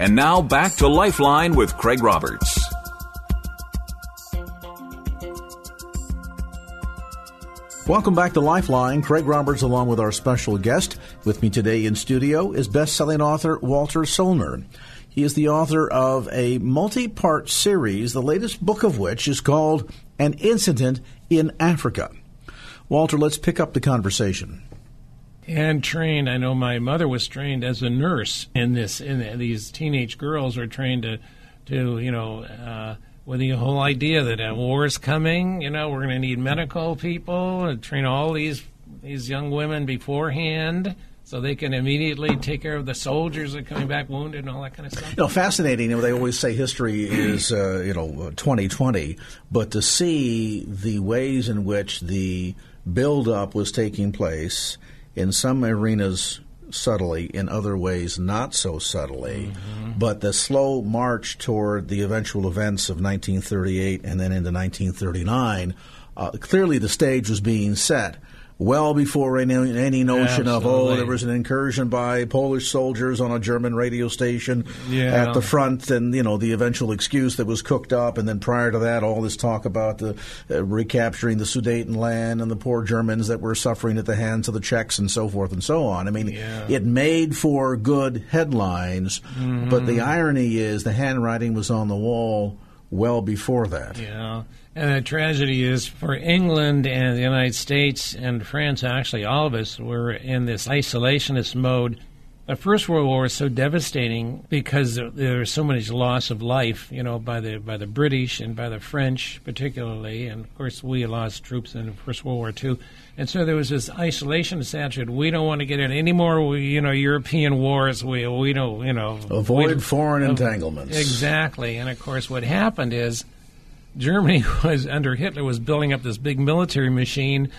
And now back to Lifeline with Craig Roberts. Welcome back to Lifeline. Craig Roberts, along with our special guest. With me today in studio is best-selling author Walter Soellner. He is the author of a multi-part series, the latest book of which is called An Incident in Africa. Walter, let's pick up the conversation. And trained. I know my mother was trained as a nurse in this. In these teenage girls are trained to, to you know, uh, with the whole idea that a war is coming. You know, we're going to need medical people and train all these these young women beforehand so they can immediately take care of the soldiers that are coming back wounded and all that kind of stuff. You know, fascinating. They always say history is uh, you know twenty twenty, but to see the ways in which the build up was taking place in some arenas subtly, in other ways not so subtly. Mm-hmm. But the slow march toward the eventual events of 1938 and then into 1939, uh, clearly the stage was being set well before any, any notion Absolutely. of oh there was an incursion by Polish soldiers on a German radio station Yeah. at the front and you know the eventual excuse that was cooked up and then prior to that all this talk about the uh, recapturing the Sudeten land and the poor Germans that were suffering at the hands of the Czechs and so forth and so on I mean Yeah. it made for good headlines but the irony is the handwriting was on the wall well before that Yeah. And the tragedy is for England and the United States and France, actually, all of us were in this isolationist mode. The First World War was so devastating because there- there was so much loss of life, you know, by the by the British and by the French, particularly, and of course we lost troops in the First World War too. And so there was this isolationist attitude. We don't want to get in any more, you know, European wars. We we don't, you know, avoid foreign entanglements Exactly. And of course, what happened is Germany was under Hitler was building up this big military machine,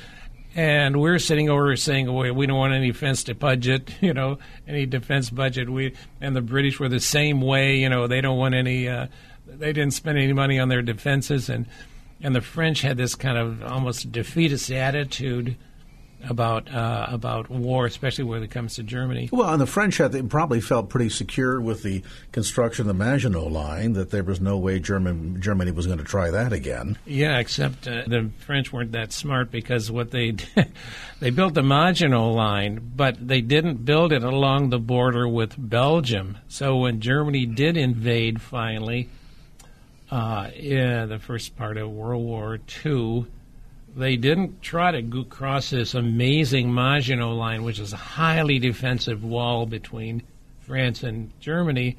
and we're sitting over saying we, we don't want any defense budget, you know, any defense budget. We and the British were the same way, you know, they don't want any. Uh, they didn't spend any money on their defenses, and and the French had this kind of almost defeatist attitude about uh, about war, especially when it comes to Germany. Well, and the French had they probably felt pretty secure with the construction of the Maginot Line that there was no way German, Germany was going to try that again. Yeah, except uh, the French weren't that smart because what they did, they built the Maginot Line, but they didn't build it along the border with Belgium. So when Germany did invade finally, uh, in the first part of World War II, they didn't try to go cross this amazing Maginot Line, which is a highly defensive wall between France and Germany.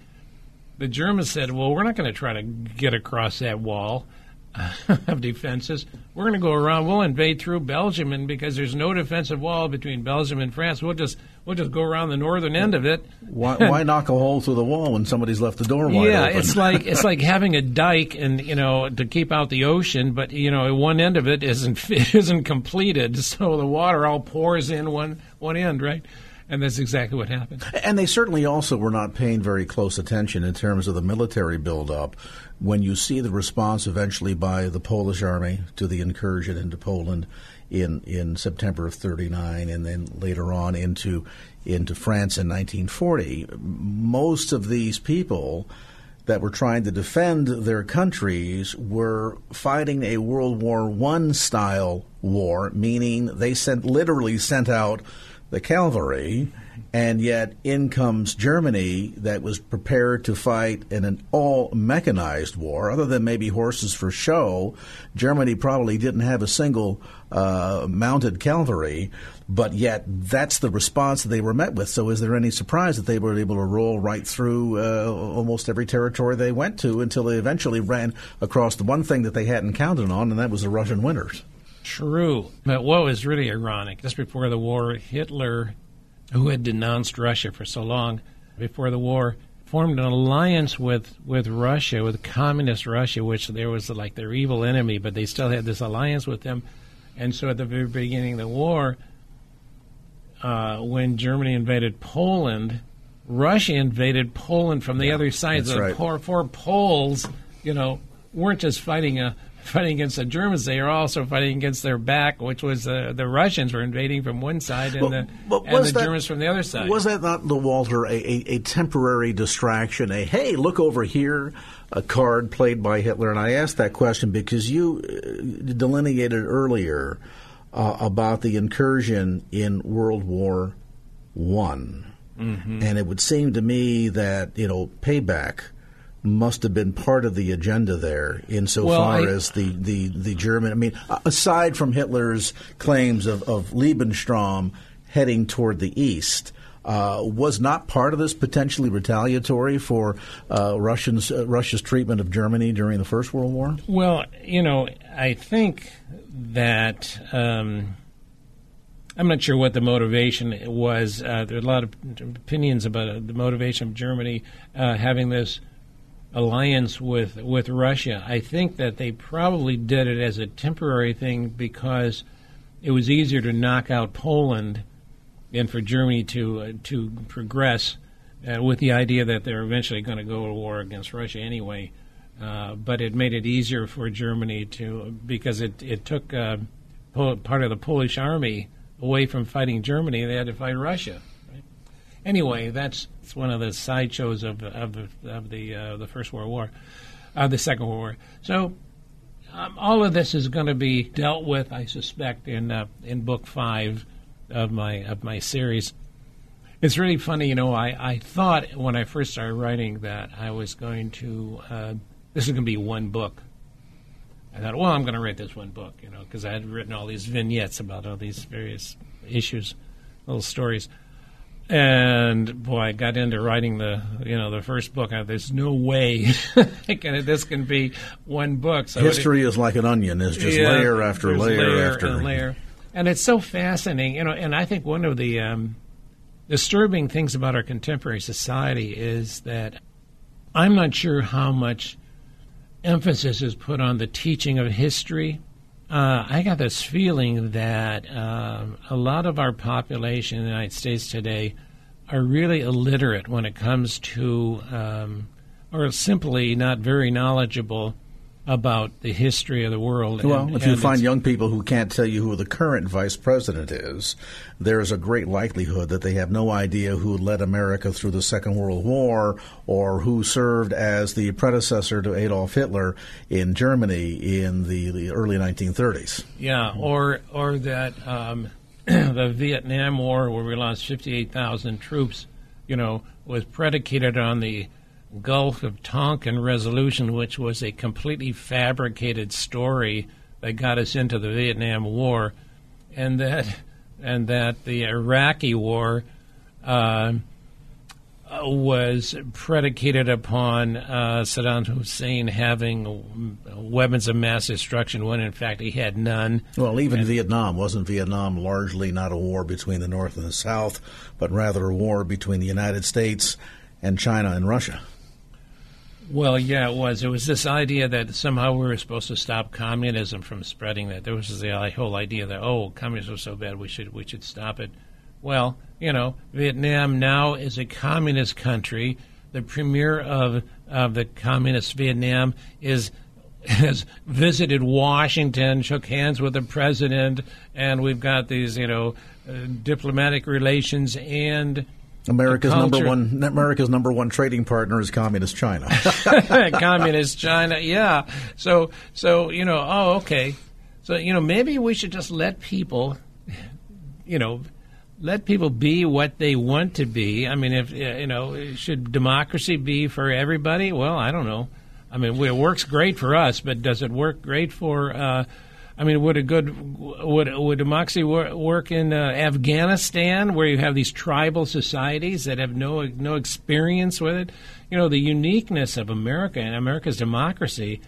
The Germans said, "Well, we're not going to try to get across that wall of defenses. We're going to go around. We'll invade through Belgium, and because there's no defensive wall between Belgium and France, we'll just we'll just go around the northern end of it." Why, why knock a hole through the wall when somebody's left the door wide yeah, open? it's like it's like having a dike and you know to keep out the ocean, but you know one end of it isn't isn't completed, so the water all pours in one one end, right? And that's exactly what happened. And they certainly also were not paying very close attention in terms of the military buildup. When you see the response eventually by the Polish army to the incursion into Poland in, in September of 39 and then later on into, into France in 1940, most of these people that were trying to defend their countries were fighting a World War I style war, meaning they sent literally sent out the cavalry, and yet in comes Germany that was prepared to fight in an all mechanized war. Other than maybe horses for show, Germany probably didn't have a single uh, mounted cavalry, but yet that's the response that they were met with. So, is there any surprise that they were able to roll right through uh, almost every territory they went to until they eventually ran across the one thing that they hadn't counted on, and that was the Russian winters? True. But what was really ironic, just before the war, Hitler who had denounced Russia for so long before the war, formed an alliance with, with Russia, with communist Russia, which there was like their evil enemy, but they still had this alliance with them. And so at the very beginning of the war, uh, when Germany invaded Poland, Russia invaded Poland from the Yeah, other side. The right. poor, poor Poles, you know, weren't just fighting a fighting against the Germans; they were also fighting against their back, which was uh, the Russians were invading from one side and But- the, but and the that- Germans from the other side. Was that not, the Walter, a, a, a temporary distraction? A hey, look over here, a card played by Hitler? And I asked that question because you uh, delineated earlier uh, about the incursion in World War One, Mm-hmm. and it would seem to me that you know payback must have been part of the agenda there insofar Well, I- as the, the, the German I mean aside from Hitler's claims of, of Lebensraum heading toward the east uh, was not part of this potentially retaliatory for uh, Russians uh, Russia's treatment of Germany during the First World War? Well, you know, I think that um, I'm not sure what the motivation was. Uh, there are a lot of opinions about uh, the motivation of Germany uh, having this alliance with with Russia. I think that they probably did it as a temporary thing because it was easier to knock out Poland and for Germany to uh, to progress uh, with the idea that they're eventually going to go to war against Russia anyway. Uh, but it made it easier for Germany to because it it took uh, part of the Polish army away from fighting Germany. They had to fight Russia. Right? Anyway, that's, that's one of the sideshows of of the of the uh, the First World War, uh, the Second World War. So um, all of this is going to be dealt with, I suspect, in uh, in book five of my of my series. It's really funny, you know. I, I thought when I first started writing that I was going to uh, this is going to be one book. I thought, well, I'm going to write this one book, you know, because I had written all these vignettes about all these various issues, little stories. And boy, I got into writing the, you know, the first book. I There's no way this can be one book. So History is like an onion; it's just yeah, layer after layer, layer after and layer. And it's so fascinating, you know. And I think one of the um, disturbing things about our contemporary society is that I'm not sure how much emphasis is put on the teaching of history. Uh, I got this feeling that um, a lot of our population in the United States today are really illiterate when it comes to, um, or simply not very knowledgeable about the history of the world. Well, and- if you find young people who can't tell you who the current vice president is, there is a great likelihood that they have no idea who led America through the Second World War or who served as the predecessor to Adolf Hitler in Germany in the, the early 1930s. Yeah, or or that um, the Vietnam War, where we lost fifty-eight thousand troops, you know, was predicated on the Gulf of Tonkin resolution, which was a completely fabricated story that got us into the Vietnam War, and that and that the Iraqi War. Uh, was predicated upon uh, Saddam Hussein having weapons of mass destruction when in fact he had none. Well, even Vietnam wasn't Vietnam largely not a war between the North and the South, but rather a war between the United States and China and Russia. Well, yeah, it was. It was this idea that somehow we were supposed to stop communism from spreading. That there was the whole idea that oh, communism was so bad, we should we should stop it. Well, you know, Vietnam now is a communist country. The premier of of the communist Vietnam is has visited Washington, shook hands with the president, and we've got these, you know, uh, diplomatic relations and America's number one America's number one trading partner is communist China. communist China. Yeah. So so you know. Oh, okay. So you know, maybe we should just let people, you know, let people be what they want to be. I mean, if you know, should democracy be for everybody? Well, I don't know. I mean, it works great for us, but does it work great for? Uh, I mean, would a good would would democracy wor- work in uh, Afghanistan, where you have these tribal societies that have no no experience with it? You know, the uniqueness of America and America's democracy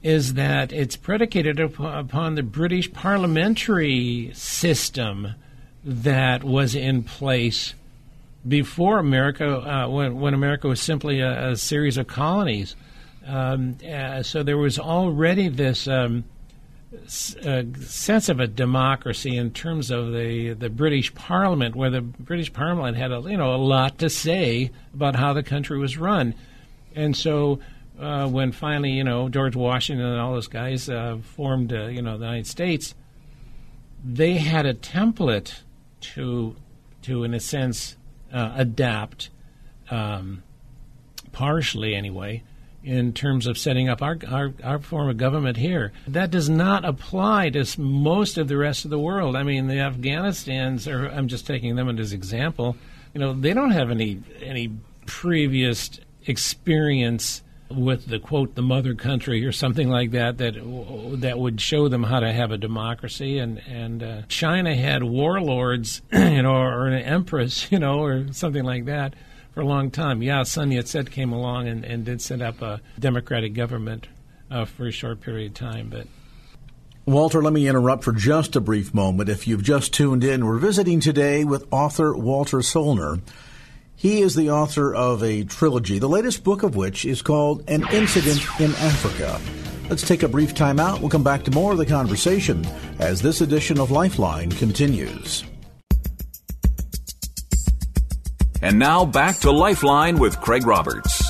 is that it's predicated up- upon the British parliamentary system. that was in place before America, uh, when, when America was simply a, a series of colonies. Um, uh, so there was already this um, s- uh, sense of a democracy in terms of the, the British Parliament, where the British Parliament had a you know a lot to say about how the country was run, and so uh, when finally you know George Washington and all those guys uh, formed uh, you know the United States, they had a template to to in a sense uh, adapt, um, partially anyway, in terms of setting up our, our, our form of government here. That does not apply to most of the rest of the world. I mean, the Afghanistans, or I'm just taking them as an example. You know, they don't have any any previous experience with the quote the mother country or something like that that that would show them how to have a democracy and and uh, China had warlords you know or an empress you know or something like that for a long time yeah Sun Yat-sen came along and, and did set up a democratic government uh, for a short period of time but Walter, let me interrupt for just a brief moment. If you've just tuned in, we're visiting today with author Walter Soellner. He is the author of a trilogy, the latest book of which is called An Incident in Africa. Let's take a brief time out. We'll come back to more of the conversation as this edition of Lifeline continues. And now back to Lifeline with Craig Roberts.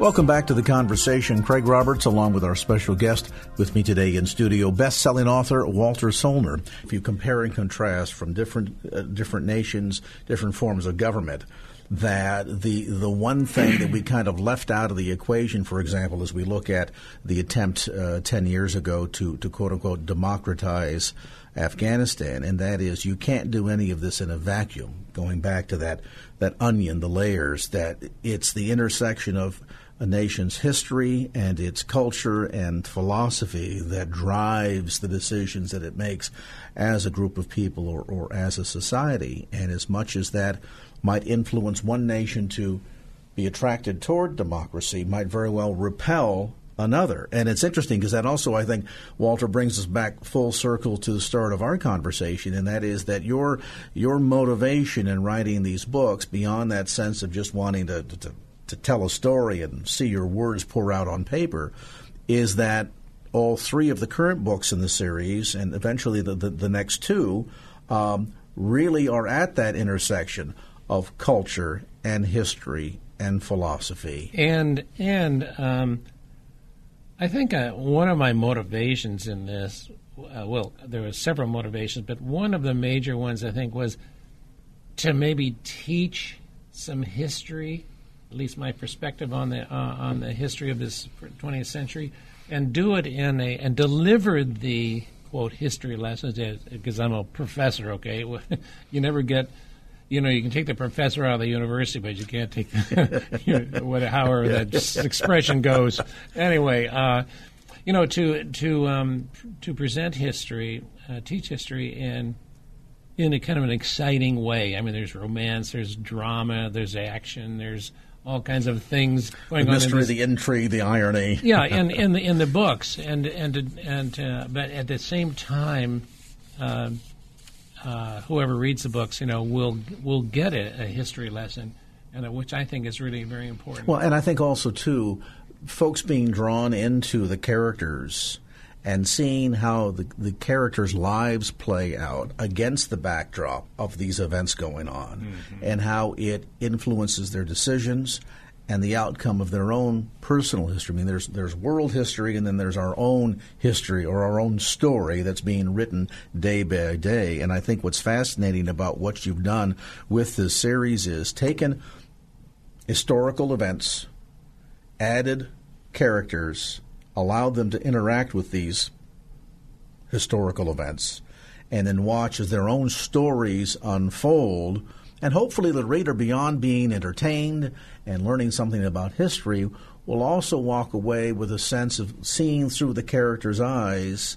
Welcome back to the conversation. Craig Roberts, along with our special guest with me today in studio, best-selling author Walter Soellner. If you compare and contrast from different uh, different nations, different forms of government, that the the one thing that we kind of left out of the equation, for example, as we look at the attempt uh, ten years ago to to quote unquote democratize Afghanistan, and that is you can't do any of this in a vacuum. Going back to that that onion, the layers, that it's the intersection of a nation's history and its culture and philosophy that drives the decisions that it makes as a group of people or, or as a society. And as much as that might influence one nation to be attracted toward democracy, might very well repel another. And it's interesting because that also, I think, Walter brings us back full circle to the start of our conversation, and that is that your your motivation in writing these books, beyond that sense of just wanting to, to to tell a story and see your words pour out on paper, is that all three of the current books in the series, and eventually the the, the next two, um, really are at that intersection of culture and history and philosophy. and and um, I think uh, one of my motivations in this, uh, well, there were several motivations, but one of the major ones I think was to maybe teach some history, at least my perspective on the uh, on the history of this 20th century, and do it in a and deliver the quote history lessons because I'm a professor. Okay, you never get you know, you can take the professor out of the university, but you can't take the, you know, whatever, however that expression goes. Anyway, uh, you know, to to um, to present history, uh, teach history in in a kind of an exciting way. I mean, there's romance, there's drama, there's action, there's all kinds of things going The on. mystery, the intrigue, the irony. yeah, in in the in the books, and and and uh, but at the same time, uh, uh, whoever reads the books, you know, will will get a, a history lesson, and uh, which I think is really very important. Well, and I think also too, folks being drawn into the characters and seeing how the, the characters' lives play out against the backdrop of these events going on, and how it influences their decisions and the outcome of their own personal history. I mean, there's there's world history, and then there's our own history or our own story that's being written day by day. And I think what's fascinating about what you've done with this series is taken historical events, added characters, allowed them to interact with these historical events, and then watch as their own stories unfold. And hopefully, the reader, beyond being entertained and learning something about history, will also walk away with a sense of seeing through the character's eyes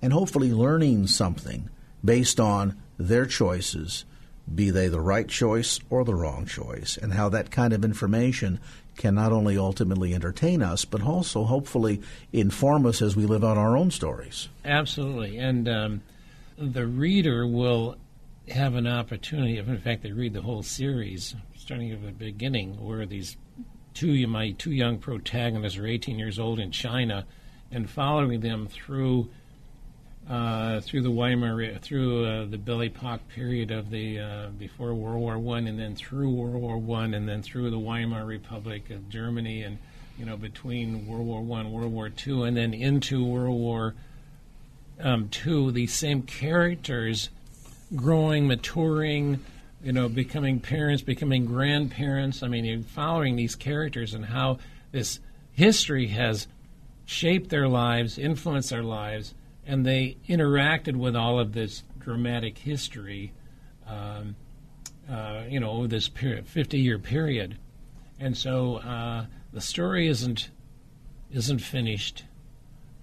and hopefully learning something based on their choices, be they the right choice or the wrong choice, and how that kind of information can not only ultimately entertain us, but also hopefully inform us as we live out our own stories. Absolutely. And um, the reader will have an opportunity, if in fact they read the whole series, starting at the beginning, where these two my two young protagonists are 18 years old in China, and following them through uh, through the Weimar, through uh, the Belle Époque period of the uh, before World War One, and then through World War One, and then through the Weimar Republic of Germany, and you know between World War One, World War Two, and then into World War um, Two. These same characters growing, maturing, you know, becoming parents, becoming grandparents. I mean, following these characters and how this history has shaped their lives, influenced their lives and they interacted with all of this dramatic history, um, uh, you know, this 50 year period. And so uh, the story isn't isn't finished.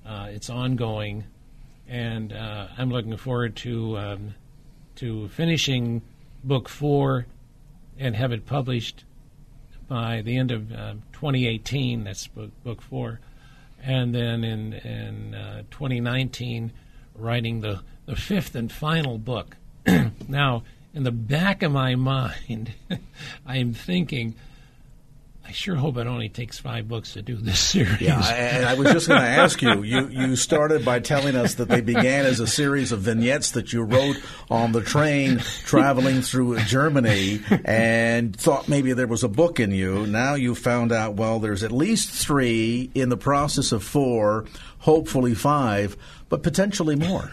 Uh, it's ongoing, and uh, I'm looking forward to um, to finishing book four and have it published by the end of uh, 2018. That's book, book four and then in in uh, 2019 writing the the fifth and final book. now, in the back of my mind, I am thinking I sure hope it only takes five books to do this series. Yeah, and I was just going to ask you, you. You started by telling us that they began as a series of vignettes that you wrote on the train traveling through Germany, and thought maybe there was a book in you. Now you found out, well, there's at least three in the process of four, hopefully five, but potentially more.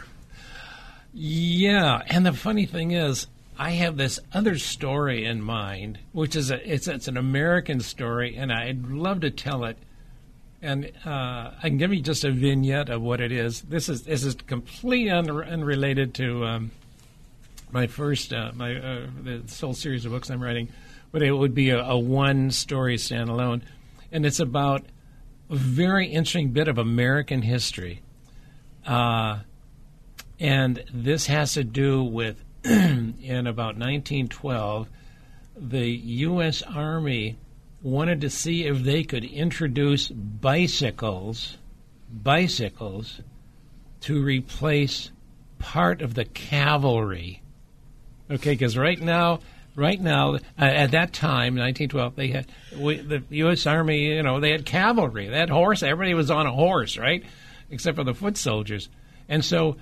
Yeah, and the funny thing is, I have this other story in mind, which is a it's it's an American story, and I'd love to tell it. And uh, I can give you just a vignette of what it is. This is this is completely un- unrelated to um, my first uh, my uh, the whole series of books I'm writing, but it would be a, a one story standalone, and it's about a very interesting bit of American history. Uh, and this has to do with in about 1912, the U.S. Army wanted to see if they could introduce bicycles, bicycles, to replace part of the cavalry. Okay, because right now, right now, uh, at that time, 1912, they had we, the U.S. Army. You know, they had cavalry, they had horse. Everybody was on a horse, right, except for the foot soldiers. And so,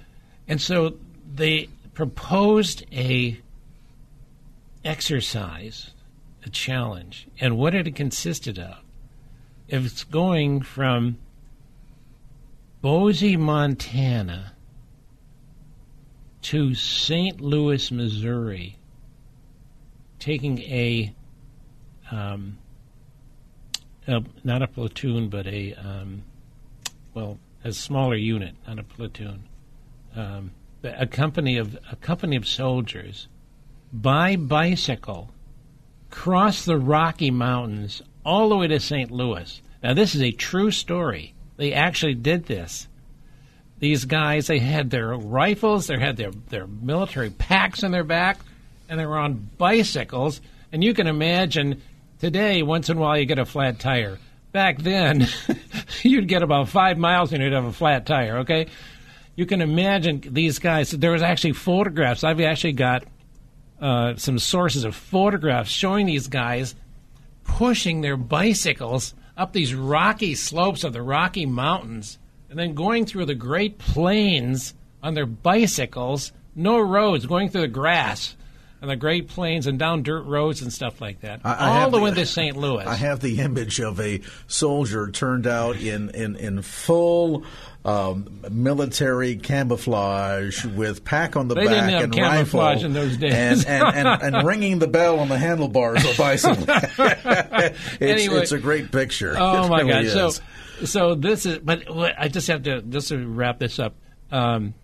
and so they proposed a exercise, a challenge, and what it consisted of. If it's going from Boise, Montana to St. Louis, Missouri, taking a, um, a not a platoon, but a um, well, a smaller unit, not a platoon, um, a company of a company of soldiers by bicycle cross the Rocky Mountains all the way to St. Louis. Now this is a true story. They actually did this. These guys, they had their rifles, they had their, their military packs on their back, and they were on bicycles. And you can imagine today, once in a while, you get a flat tire. Back then, you'd get about five miles and you'd have a flat tire, okay? You can imagine these guys. There was actually photographs. I've actually got uh, some sources of photographs showing these guys pushing their bicycles up these rocky slopes of the Rocky Mountains and then going through the Great Plains on their bicycles, no roads, going through the grass on the Great Plains and down dirt roads and stuff like that, I, I all the way to St. Louis. I have the image of a soldier turned out in in, in full um, military camouflage with pack on the they back and rifle, in those days, and, and, and, and, ringing the bell on the handlebars of bicycle. it's, anyway, it's a great picture. Oh it my really god! So, so this is. But I just have to just to wrap this up. Um,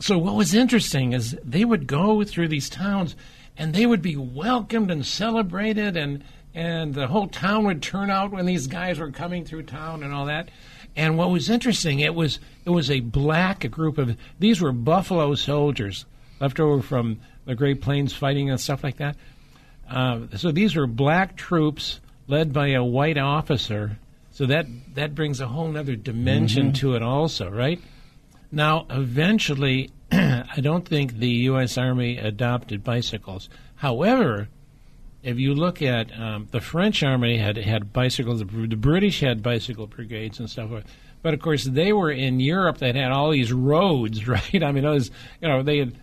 so what was interesting is they would go through these towns, and they would be welcomed and celebrated, and and the whole town would turn out when these guys were coming through town and all that. And what was interesting, it was it was a black group of these were Buffalo soldiers, left over from the Great Plains fighting and stuff like that. Uh, so these were black troops led by a white officer. So that that brings a whole other dimension mm-hmm. to it, also, right? Now, eventually, I don't think the U.S. Army adopted bicycles. However, if you look at um, the French army had had bicycles, the British had bicycle brigades and stuff. But of course, they were in Europe that had all these roads, right? I mean, those you know they had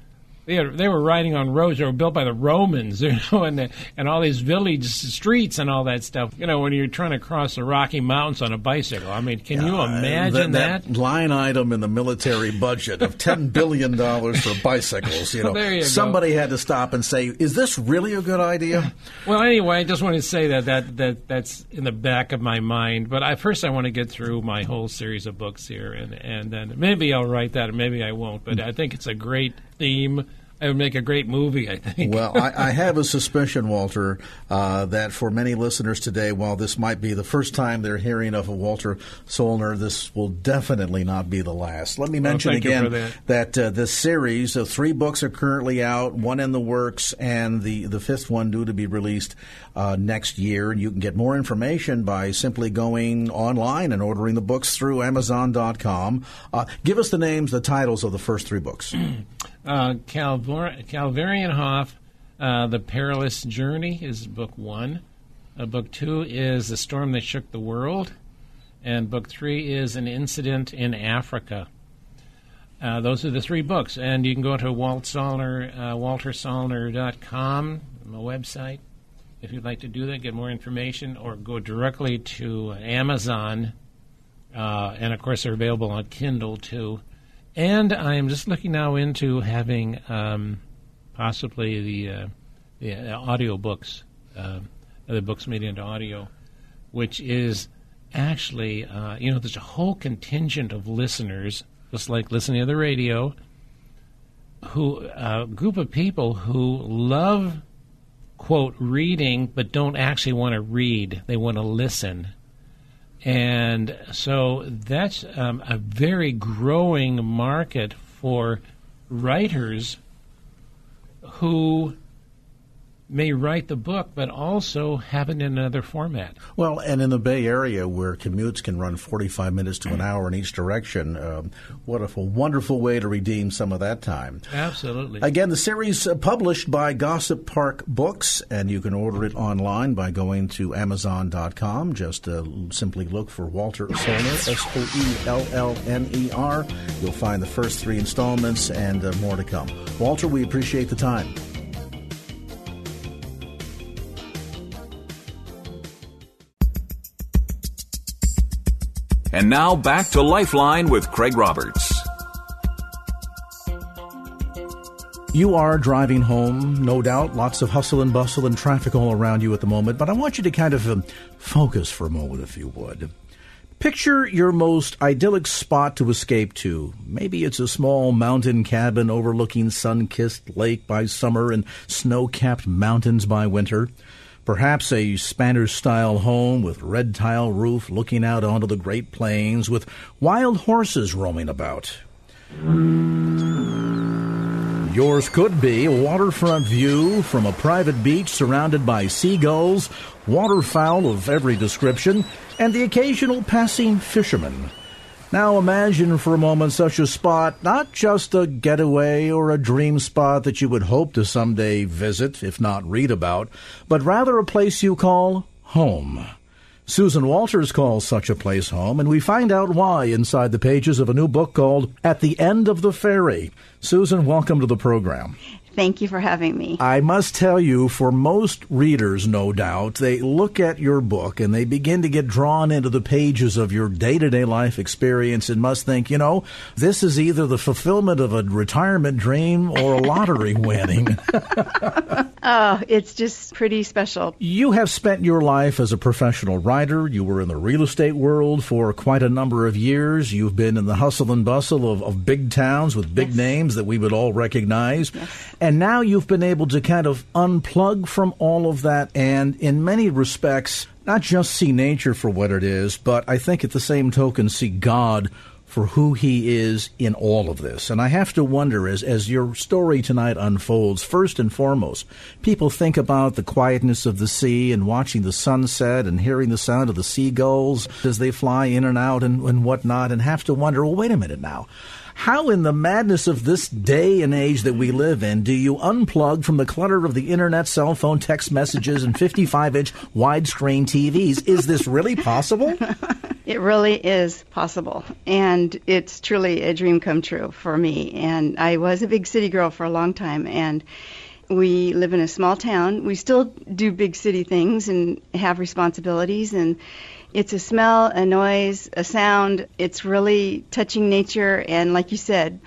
they, they were riding on roads that were built by the Romans, you know, and the, and all these village streets and all that stuff. You know, when you're trying to cross the Rocky Mountains on a bicycle. I mean, can yeah, you imagine that, that, line item in the military budget of ten billion dollars for bicycles? You know, you somebody go. had to stop and say, "Is this really a good idea?" Well, anyway, I just want to say that that, that that's in the back of my mind. But I, first, I want to get through my whole series of books here, and and then maybe I'll write that, and maybe I won't. But I think it's a great theme it would make a great movie, I think. well, I, I, have a suspicion, Walter, uh, that for many listeners today, while this might be the first time they're hearing of a Walter Soellner, this will definitely not be the last. Let me mention again that, that uh, this series, uh, three books are currently out, one in the works, and the, the fifth one due to be released uh, next year. And you can get more information by simply going online and ordering the books through Amazon.com. Uh, give us the names, the titles of the first three books. uh, Calvar- Calvarienhof, uh, The Perilous Journey is book one. Uh, book two is The Storm That Shook the World. And book three is An Incident in Africa. Uh, those are the three books. And you can go to Walt Soellner, uh, waltersoellner.com, my website, if you'd like to do that, get more information, or go directly to Amazon. Uh, and of course, they're available on Kindle too. And I am just looking now into having um, possibly the, uh, the uh, audio books, uh, the books made into audio, which is actually, uh, you know, there's a whole contingent of listeners, just like listening to the radio, who a group of people who love quote reading but don't actually want to read. They want to listen and so that's um, a very growing market for writers who may write the book, but also have it in another format. Well, and in the Bay Area, where commutes can run 45 minutes to an hour in each direction, um, what a wonderful way to redeem some of that time. Absolutely. Again, the series uh, published by Gossip Park Books, and you can order it online by going to Amazon.com. Just uh, simply look for Walter Soellner, S O E L L N E R. You'll find the first three installments and uh, more to come. Walter, we appreciate the time. And now back to Lifeline with Craig Roberts. You are driving home, no doubt, lots of hustle and bustle and traffic all around you at the moment, but I want you to kind of um, focus for a moment, if you would. Picture your most idyllic spot to escape to. Maybe it's a small mountain cabin overlooking sun kissed lake by summer and snow capped mountains by winter. Perhaps a Spanish style home with red tile roof looking out onto the Great Plains with wild horses roaming about. Yours could be a waterfront view from a private beach surrounded by seagulls, waterfowl of every description, and the occasional passing fisherman. Now imagine for a moment such a spot, not just a getaway or a dream spot that you would hope to someday visit, if not read about, but rather a place you call home. Susan Walters calls such a place home, and we find out why inside the pages of a new book called At the End of the Ferry. Susan, welcome to the program. Thank you for having me. I must tell you, for most readers, no doubt, they look at your book and they begin to get drawn into the pages of your day to day life experience and must think, you know, this is either the fulfillment of a retirement dream or a lottery winning. oh, it's just pretty special. You have spent your life as a professional writer. You were in the real estate world for quite a number of years. You've been in the hustle and bustle of, of big towns with big yes. names that we would all recognize. Yes. And now you've been able to kind of unplug from all of that and, in many respects, not just see nature for what it is, but I think at the same token, see God for who he is in all of this. And I have to wonder as, as your story tonight unfolds, first and foremost, people think about the quietness of the sea and watching the sunset and hearing the sound of the seagulls as they fly in and out and, and whatnot and have to wonder, well, wait a minute now. How, in the madness of this day and age that we live in, do you unplug from the clutter of the internet, cell phone, text messages, and 55 inch widescreen TVs? Is this really possible? It really is possible. And it's truly a dream come true for me. And I was a big city girl for a long time. And we live in a small town. We still do big city things and have responsibilities. And it's a smell, a noise, a sound. It's really touching nature and, like you said,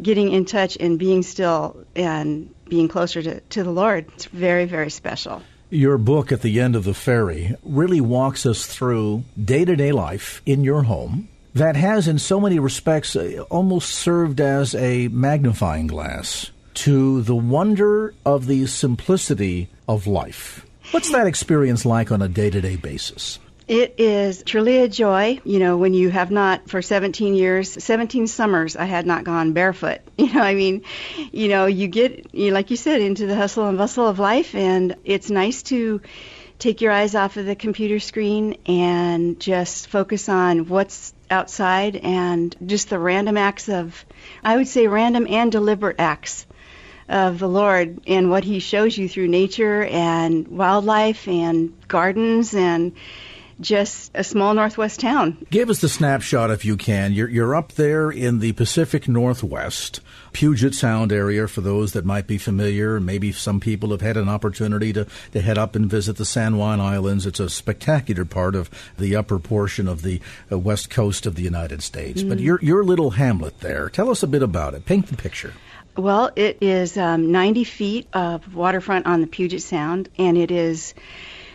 getting in touch and being still and being closer to, to the Lord. It's very, very special. Your book, At the End of the Ferry, really walks us through day to day life in your home that has, in so many respects, uh, almost served as a magnifying glass to the wonder of the simplicity of life. What's that experience like on a day to day basis? It is truly a joy, you know, when you have not for 17 years, 17 summers, I had not gone barefoot. You know, I mean, you know, you get, you, like you said, into the hustle and bustle of life, and it's nice to take your eyes off of the computer screen and just focus on what's outside and just the random acts of, I would say, random and deliberate acts of the Lord and what He shows you through nature and wildlife and gardens and just a small northwest town. Give us the snapshot if you can. You're, you're up there in the Pacific Northwest, Puget Sound area, for those that might be familiar. Maybe some people have had an opportunity to, to head up and visit the San Juan Islands. It's a spectacular part of the upper portion of the uh, west coast of the United States. Mm. But your, your little hamlet there, tell us a bit about it. Paint the picture. Well, it is um, 90 feet of waterfront on the Puget Sound, and it is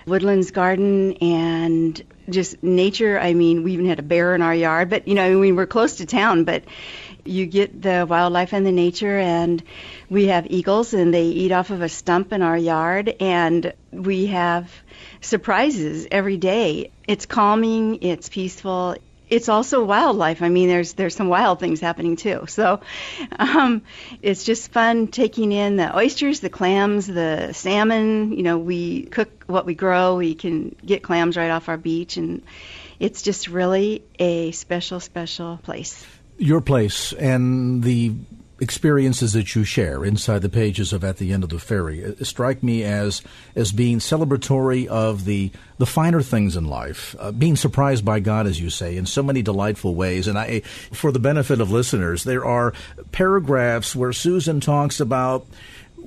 Woodlands Garden and just nature. I mean, we even had a bear in our yard, but you know, I mean, we're close to town, but you get the wildlife and the nature and we have eagles and they eat off of a stump in our yard and we have surprises every day. It's calming, it's peaceful, it's also wildlife. I mean, there's there's some wild things happening too. So um, it's just fun taking in the oysters, the clams, the salmon. You know, we cook what we grow. We can get clams right off our beach, and it's just really a special, special place. Your place and the experiences that you share inside the pages of At the End of the Ferry uh, strike me as as being celebratory of the the finer things in life, uh, being surprised by God, as you say, in so many delightful ways. And I, for the benefit of listeners, there are paragraphs where Susan talks about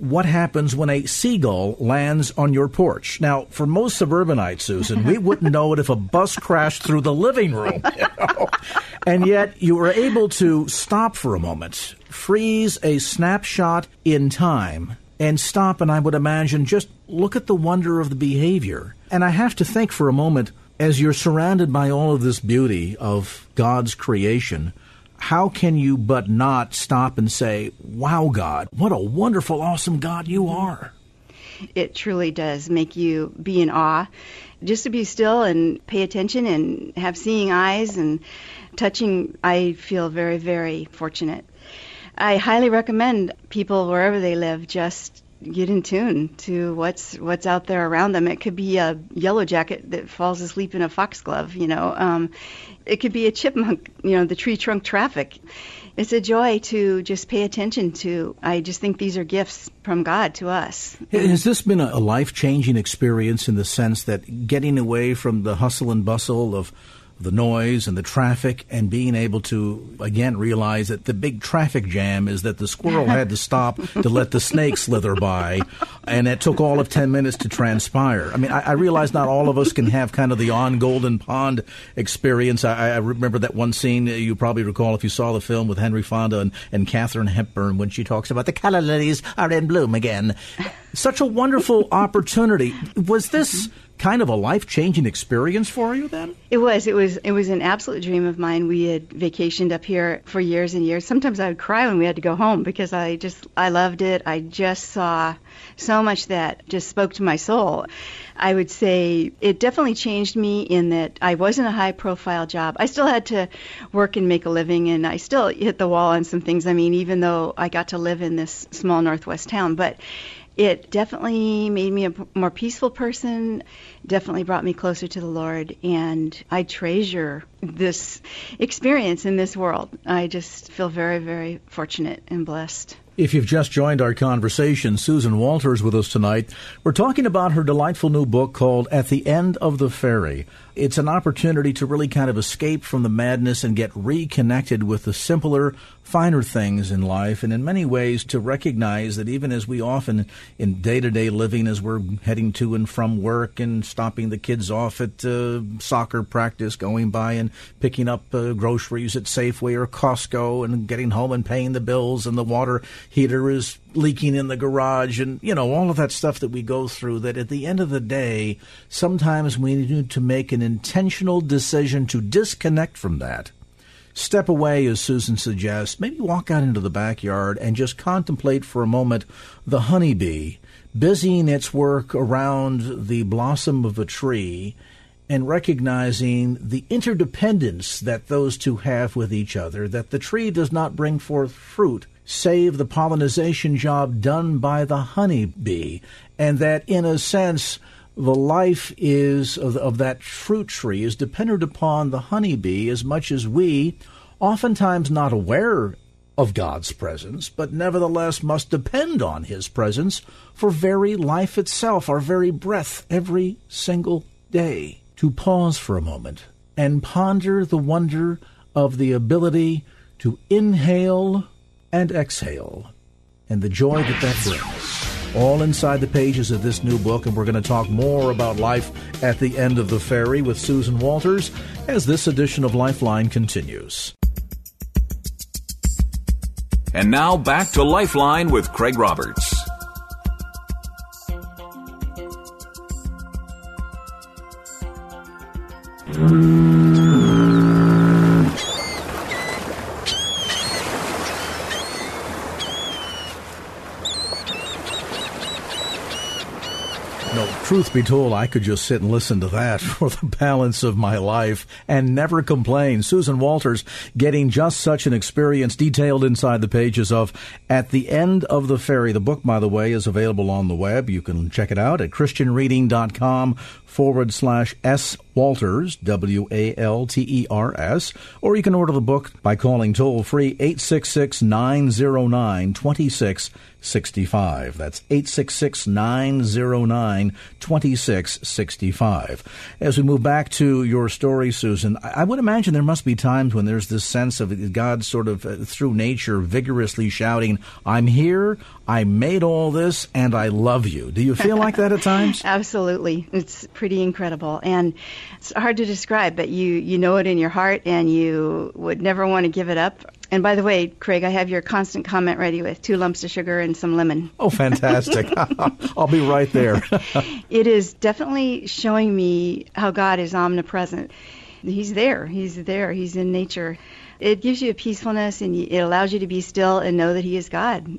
what happens when a seagull lands on your porch. Now, for most suburbanites, Susan, we wouldn't know it if a bus crashed through the living room. You know? And yet you were able to stop for a moment, freeze a snapshot in time, and stop and I would imagine just look at the wonder of the behavior. And I have to think for a moment, as you're surrounded by all of this beauty of God's creation, how can you but not stop and say, Wow, God, what a wonderful, awesome God you are? It truly does make you be in awe. Just to be still and pay attention and have seeing eyes and touching, I feel very, very fortunate. I highly recommend people wherever they live just get in tune to what's what's out there around them. It could be a yellow jacket that falls asleep in a foxglove, you know. Um, it could be a chipmunk, you know, the tree trunk traffic. It's a joy to just pay attention to. I just think these are gifts from God to us. Has this been a life changing experience in the sense that getting away from the hustle and bustle of the noise and the traffic and being able to again realize that the big traffic jam is that the squirrel had to stop to let the snake slither by and it took all of 10 minutes to transpire. I mean i, I realize not all of us can have kind of the on golden pond experience. I, I, remember that one scene uh, you probably recall if you saw the film with henry fonda and, and katharine hepburn when she talks about the calla lilies are in bloom again. Such a wonderful opportunity. Was this kind of a life changing experience for you then? It was. It was. It was an absolute dream of mine. We had vacationed up here for years and years. Sometimes I would cry when we had to go home because I just I loved it. I just saw so much that just spoke to my soul. I would say it definitely changed me in that I wasn't a high profile job. I still had to work and make a living, and I still hit the wall on some things. I mean, even though I got to live in this small Northwest town, but it definitely made me a more peaceful person, definitely brought me closer to the Lord, and I treasure this experience in this world. I just feel very, very fortunate and blessed. If you've just joined our conversation, Susan Walters with us tonight. We're talking about her delightful new book called At the End of the Ferry. It's an opportunity to really kind of escape from the madness and get reconnected with the simpler, finer things in life, and in many ways to recognize that even as we often in day to day living, as we're heading to and from work and stopping the kids off at uh, soccer practice, going by and picking up uh, groceries at Safeway or Costco, and getting home and paying the bills, and the water heater is leaking in the garage and you know all of that stuff that we go through that at the end of the day sometimes we need to make an intentional decision to disconnect from that. Step away as susan suggests. Maybe walk out into the backyard and just contemplate for a moment the honeybee busying its work around the blossom of a tree and recognizing the interdependence that those two have with each other, that the tree does not bring forth fruit save the pollination job done by the honeybee, and that in a sense, the life is of, of that fruit tree is dependent upon the honeybee as much as we, oftentimes not aware of God's presence, but nevertheless must depend on His presence for very life itself, our very breath, every single day. To pause for a moment and ponder the wonder of the ability to inhale and exhale, and the joy that that brings. All inside the pages of this new book, and we're going to talk more about life at the end of the ferry with Susan Walters as this edition of Lifeline continues. And now back to Lifeline with Craig Roberts. Truth be told, I could just sit and listen to that for the balance of my life and never complain. Susan Walters getting just such an experience detailed inside the pages of At the End of the Ferry. The book, by the way, is available on the web. You can check it out at christianreading.com forward slash S Walters, W A L T E R S, or you can order the book by calling toll free 866 909 2665. That's 866 909 2665. As we move back to your story, Susan, I would imagine there must be times when there's this sense of God sort of uh, through nature vigorously shouting, I'm here, I made all this, and I love you. Do you feel like that at times? Absolutely. It's pretty incredible. And it's hard to describe, but you, you know it in your heart and you would never want to give it up. And by the way, Craig, I have your constant comment ready with two lumps of sugar and some lemon. Oh, fantastic. I'll be right there. it is definitely showing me how God is omnipresent. He's there. He's there. He's in nature. It gives you a peacefulness and it allows you to be still and know that He is God.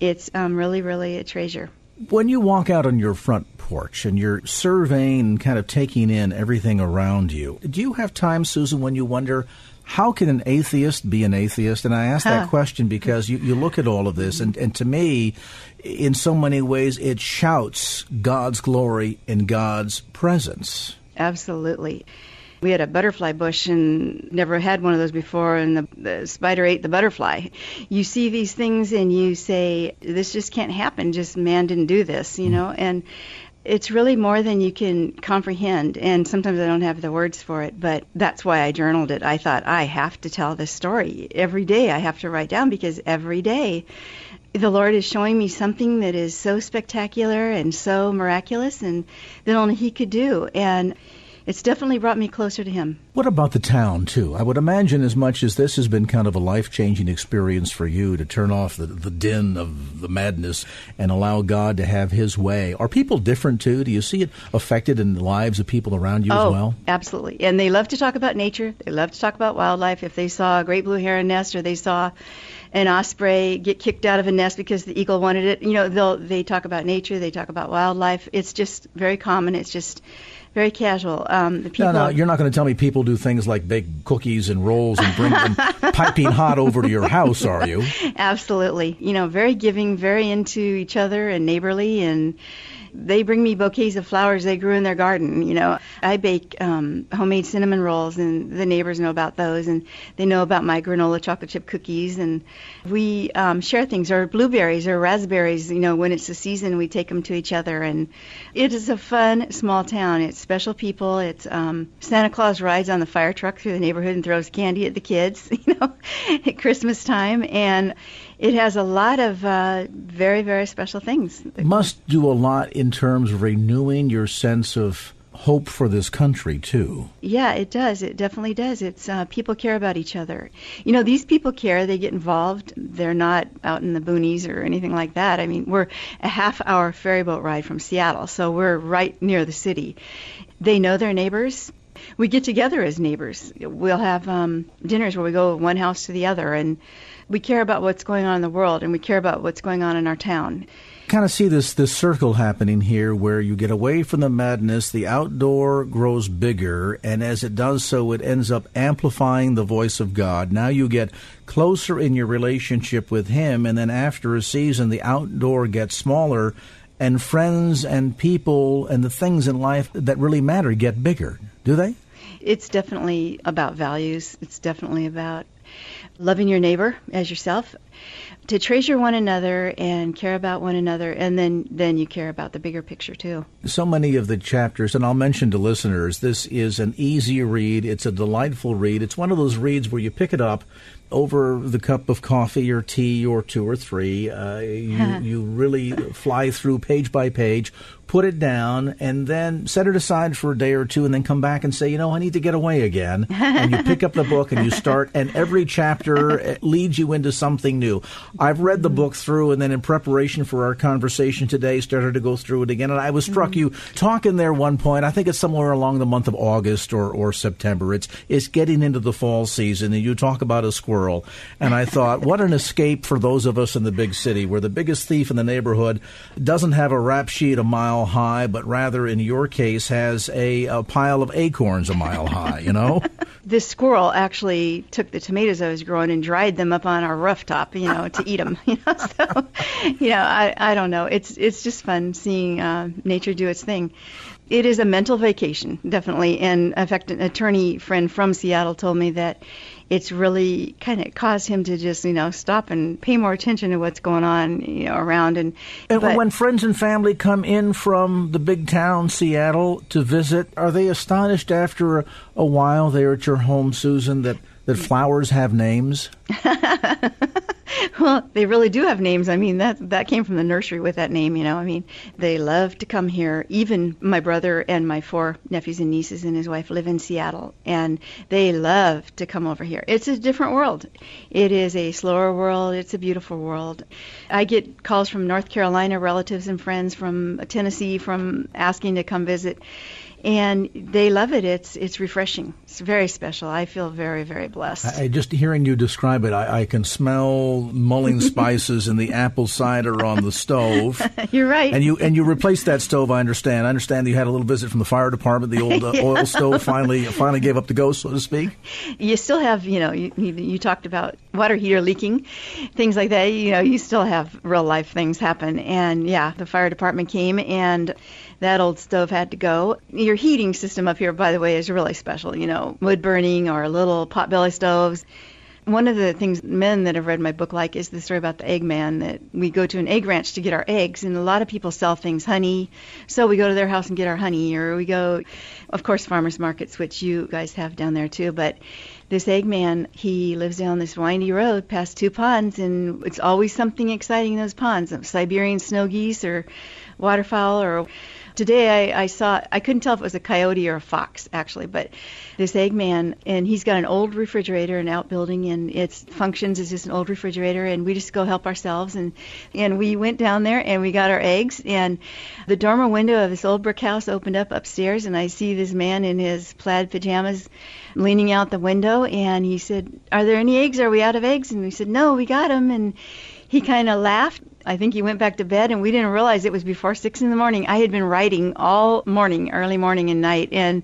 It's um, really, really a treasure. When you walk out on your front porch and you're surveying and kind of taking in everything around you, do you have time, Susan, when you wonder, how can an atheist be an atheist? And I ask that question because you, you look at all of this, and, and to me, in so many ways, it shouts God's glory and God's presence. Absolutely. We had a butterfly bush and never had one of those before, and the, the spider ate the butterfly. You see these things and you say, this just can't happen. Just man didn't do this, you mm-hmm. know? And it's really more than you can comprehend and sometimes i don't have the words for it but that's why i journaled it i thought i have to tell this story every day i have to write down because every day the lord is showing me something that is so spectacular and so miraculous and that only he could do and it's definitely brought me closer to him What about the town, too? I would imagine, as much as this has been kind of a life changing experience for you to turn off the, the din of the madness and allow God to have His way, are people different, too? Do you see it affected in the lives of people around you oh, as well? Absolutely. And they love to talk about nature, they love to talk about wildlife. If they saw a great blue heron nest or they saw an osprey get kicked out of a nest because the eagle wanted it, you know, they'll, they talk about nature, they talk about wildlife. It's just very common. It's just very casual. Um, the people, no, no, you're not going to tell me people do things like bake cookies and rolls and bring them piping hot over to your house, are you? Absolutely. You know, very giving, very into each other and neighborly and they bring me bouquets of flowers they grew in their garden. You know, I bake um, homemade cinnamon rolls, and the neighbors know about those, and they know about my granola chocolate chip cookies, and we um, share things, or blueberries or raspberries. You know, when it's the season, we take them to each other, and it is a fun small town. It's special people. It's um, Santa Claus rides on the fire truck through the neighborhood and throws candy at the kids. You know, at Christmas time, and it has a lot of uh, very, very special things. It must do a lot in terms of renewing your sense of hope for this country too. Yeah, it does. It definitely does. It's uh, people care about each other. You know, these people care. They get involved. They're not out in the boonies or anything like that. I mean, we're a half-hour ferry boat ride from Seattle, so we're right near the city. They know their neighbors. We get together as neighbors. We'll have um, dinners where we go one house to the other and we care about what's going on in the world and we care about what's going on in our town. Kind of see this this circle happening here where you get away from the madness, the outdoor grows bigger, and as it does so, it ends up amplifying the voice of God. Now you get closer in your relationship with Him, and then after a season, the outdoor gets smaller, and friends and people and the things in life that really matter get bigger, do they? It's definitely about values. It's definitely about loving your neighbor as yourself, to treasure one another and care about one another, and then then you care about the bigger picture too. So many of the chapters, and I'll mention to listeners, this is an easy read. It's a delightful read. It's one of those reads where you pick it up over the cup of coffee or tea or two or three. Uh, you, you really fly through page by page, put it down, and then set it aside for a day or two, and then come back and say, you know, I need to get away again. And you pick up the book and you start, and every chapter leads you into something new. I've read the book through, and then in preparation for our conversation today, started to go through it again, and I was struck mm-hmm. you talking there one point. I think it's somewhere along the month of August or, or September. It's it's getting into the fall season, and you talk about a squirrel, and I thought, what an escape for those of us in the big city, where the biggest thief in the neighborhood doesn't have a rap sheet a mile high, but rather in your case has a, a pile of acorns a mile high, you know? this squirrel actually took the tomatoes I was growing and dried them up on our rooftop, you know, to eat them. You know, so you know, I I don't know. It's it's just fun seeing uh, nature do its thing. It is a mental vacation, definitely. And in fact, an attorney friend from Seattle told me that it's really kind of caused him to just you know stop and pay more attention to what's going on you know around and and but, when friends and family come in from the big town Seattle to visit are they astonished after a, a while there at your home Susan that that mm. flowers have names well, they really do have names. I mean, that that came from the nursery with that name. You know, I mean, they love to come here. Even my brother and my four nephews and nieces and his wife live in Seattle, and they love to come over here. It's a different world. It is a slower world. It's a beautiful world. I get calls from North Carolina, relatives and friends from Tennessee, from asking to come visit and they love it. It's it's refreshing. It's very special. I feel very very blessed. I, just hearing you describe it, I, I can smell mulling spices and the apple cider on the stove. You're right. And you and you replaced that stove. I understand. I understand that you had a little visit from the fire department. The old uh, yeah. oil stove finally finally gave up the ghost, so to speak. You still have, you know, you, you talked about water heater leaking, things like that. You know, you still have real life things happen. And yeah, the fire department came and that old stove had to go. Your heating system up here, by the way, is really special. You know, wood burning or little potbelly stoves. One of the things men that have read my book like is the story about the egg man that we go to an egg ranch to get our eggs, and a lot of people sell things, honey. So we go to their house and get our honey, or we go, of course, farmers markets, which you guys have down there too. But this egg man, he lives down this windy road past two ponds, and it's always something exciting in those ponds. Siberian snow geese or waterfowl or Today I, I saw, I couldn't tell if it was a coyote or a fox, actually, but this Eggman, and he's got an old refrigerator, an outbuilding, and it functions as just an old refrigerator, and we just go help ourselves. And, and we went down there and we got our eggs, and the dormer window of this old brick house opened up upstairs, and I see this man in his plaid pajamas leaning out the window, and he said, Are there any eggs? Are we out of eggs? And we said, No, we got them. And he kind of laughed I think he went back to bed, and we didn't realize it was before six in the morning. I had been writing all morning, early morning and night, and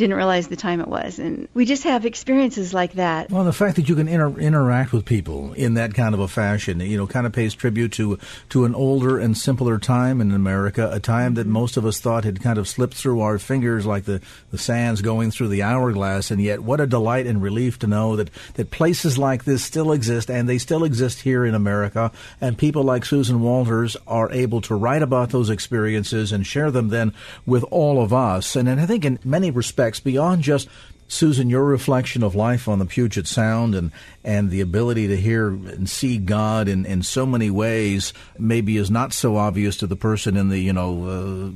didn't realize the time it was. And we just have experiences like that. Well, the fact that you can inter- interact with people in that kind of a fashion, you know, kind of pays tribute to to an older and simpler time in America, a time that most of us thought had kind of slipped through our fingers like the, the sands going through the hourglass. And yet, what a delight and relief to know that, that places like this still exist, and they still exist here in America. And people like Susan Walters are able to write about those experiences and share them then with all of us. And, and I think in many respects, aspects beyond just Susan, your reflection of life on the Puget Sound and, and the ability to hear and see God in, in so many ways maybe is not so obvious to the person in the, you know,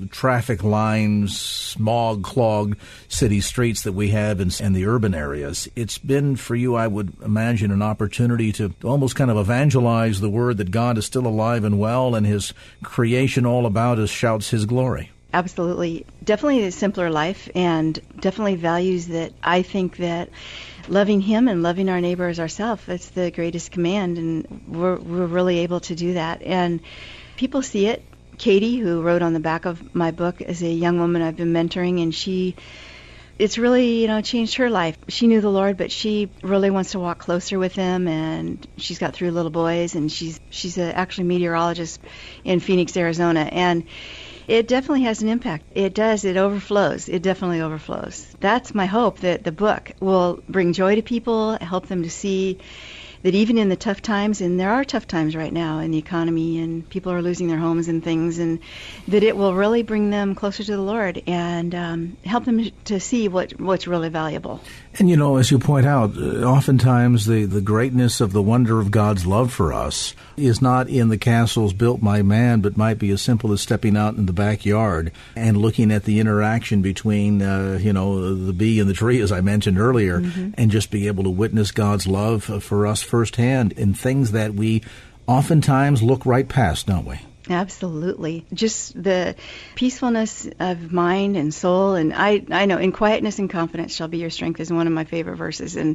uh, traffic lines, smog clogged city streets that we have in, in the urban areas. It's been for you, I would imagine, an opportunity to almost kind of evangelize the word that God is still alive and well and his creation all about us shouts his glory absolutely. Definitely a simpler life and definitely values that I think that loving him and loving our neighbor as ourselves, that's the greatest command and we're, we're really able to do that. And people see it. Katie, who wrote on the back of my book, is a young woman I've been mentoring and she it's really you know changed her life she knew the lord but she really wants to walk closer with him and she's got three little boys and she's she's a, actually a meteorologist in phoenix arizona and it definitely has an impact. It does. It overflows. It definitely overflows. That's my hope that the book will bring joy to people, help them to see that even in the tough times, and there are tough times right now in the economy, and people are losing their homes and things, and that it will really bring them closer to the Lord and um, help them to see what what's really valuable. And you know, as you point out, uh, oftentimes the, the greatness of the wonder of God's love for us is not in the castles built by man, but might be as simple as stepping out in the backyard and looking at the interaction between, uh, you know, the bee and the tree, as I mentioned earlier, mm-hmm. and just be able to witness God's love for us firsthand in things that we oftentimes look right past, don't we? Absolutely. Just the peacefulness of mind and soul. And I, I know, in quietness and confidence shall be your strength is one of my favorite verses. And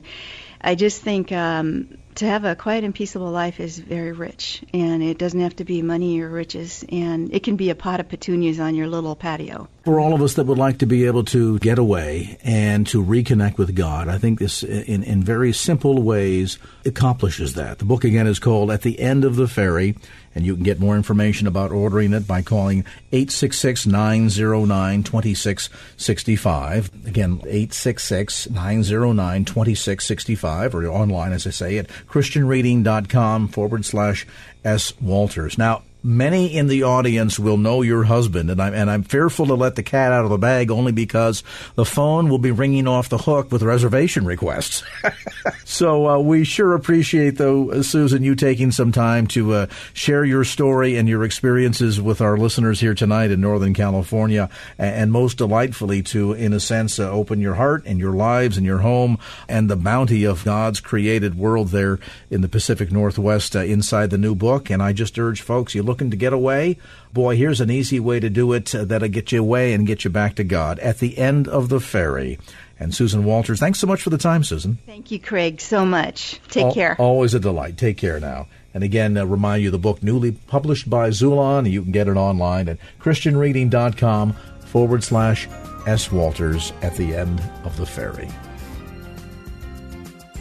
I just think um, to have a quiet and peaceable life is very rich. And it doesn't have to be money or riches. And it can be a pot of petunias on your little patio. For all of us that would like to be able to get away and to reconnect with God, I think this, in, in very simple ways, accomplishes that. The book again is called At the End of the Ferry and you can get more information about ordering it by calling 866 909 2665. Again, 866 909 2665, or online, as I say, at ChristianReading.com forward slash S. Walters. Now, many in the audience will know your husband, and I'm and I'm fearful to let the cat out of the bag only because the phone will be ringing off the hook with reservation requests. so uh, we sure appreciate, though, uh, Susan, you taking some time to uh, share your story and your experiences with our listeners here tonight in Northern California, and, most delightfully to, in a sense, uh, open your heart and your lives and your home and the bounty of God's created world there in the Pacific Northwest uh, inside the new book. And I just urge folks, you looking to get away? Boy, here's an easy way to do it uh, that'll get you away and get you back to God at the end of the ferry. And Susan Walters, thanks so much for the time, Susan. Thank you, Craig, so much. Take Al- care. Always a delight. Take care now. And again, uh, remind you the book newly published by Xulon. You can get it online at christianreading.com forward slash S. Walters at the end of the ferry.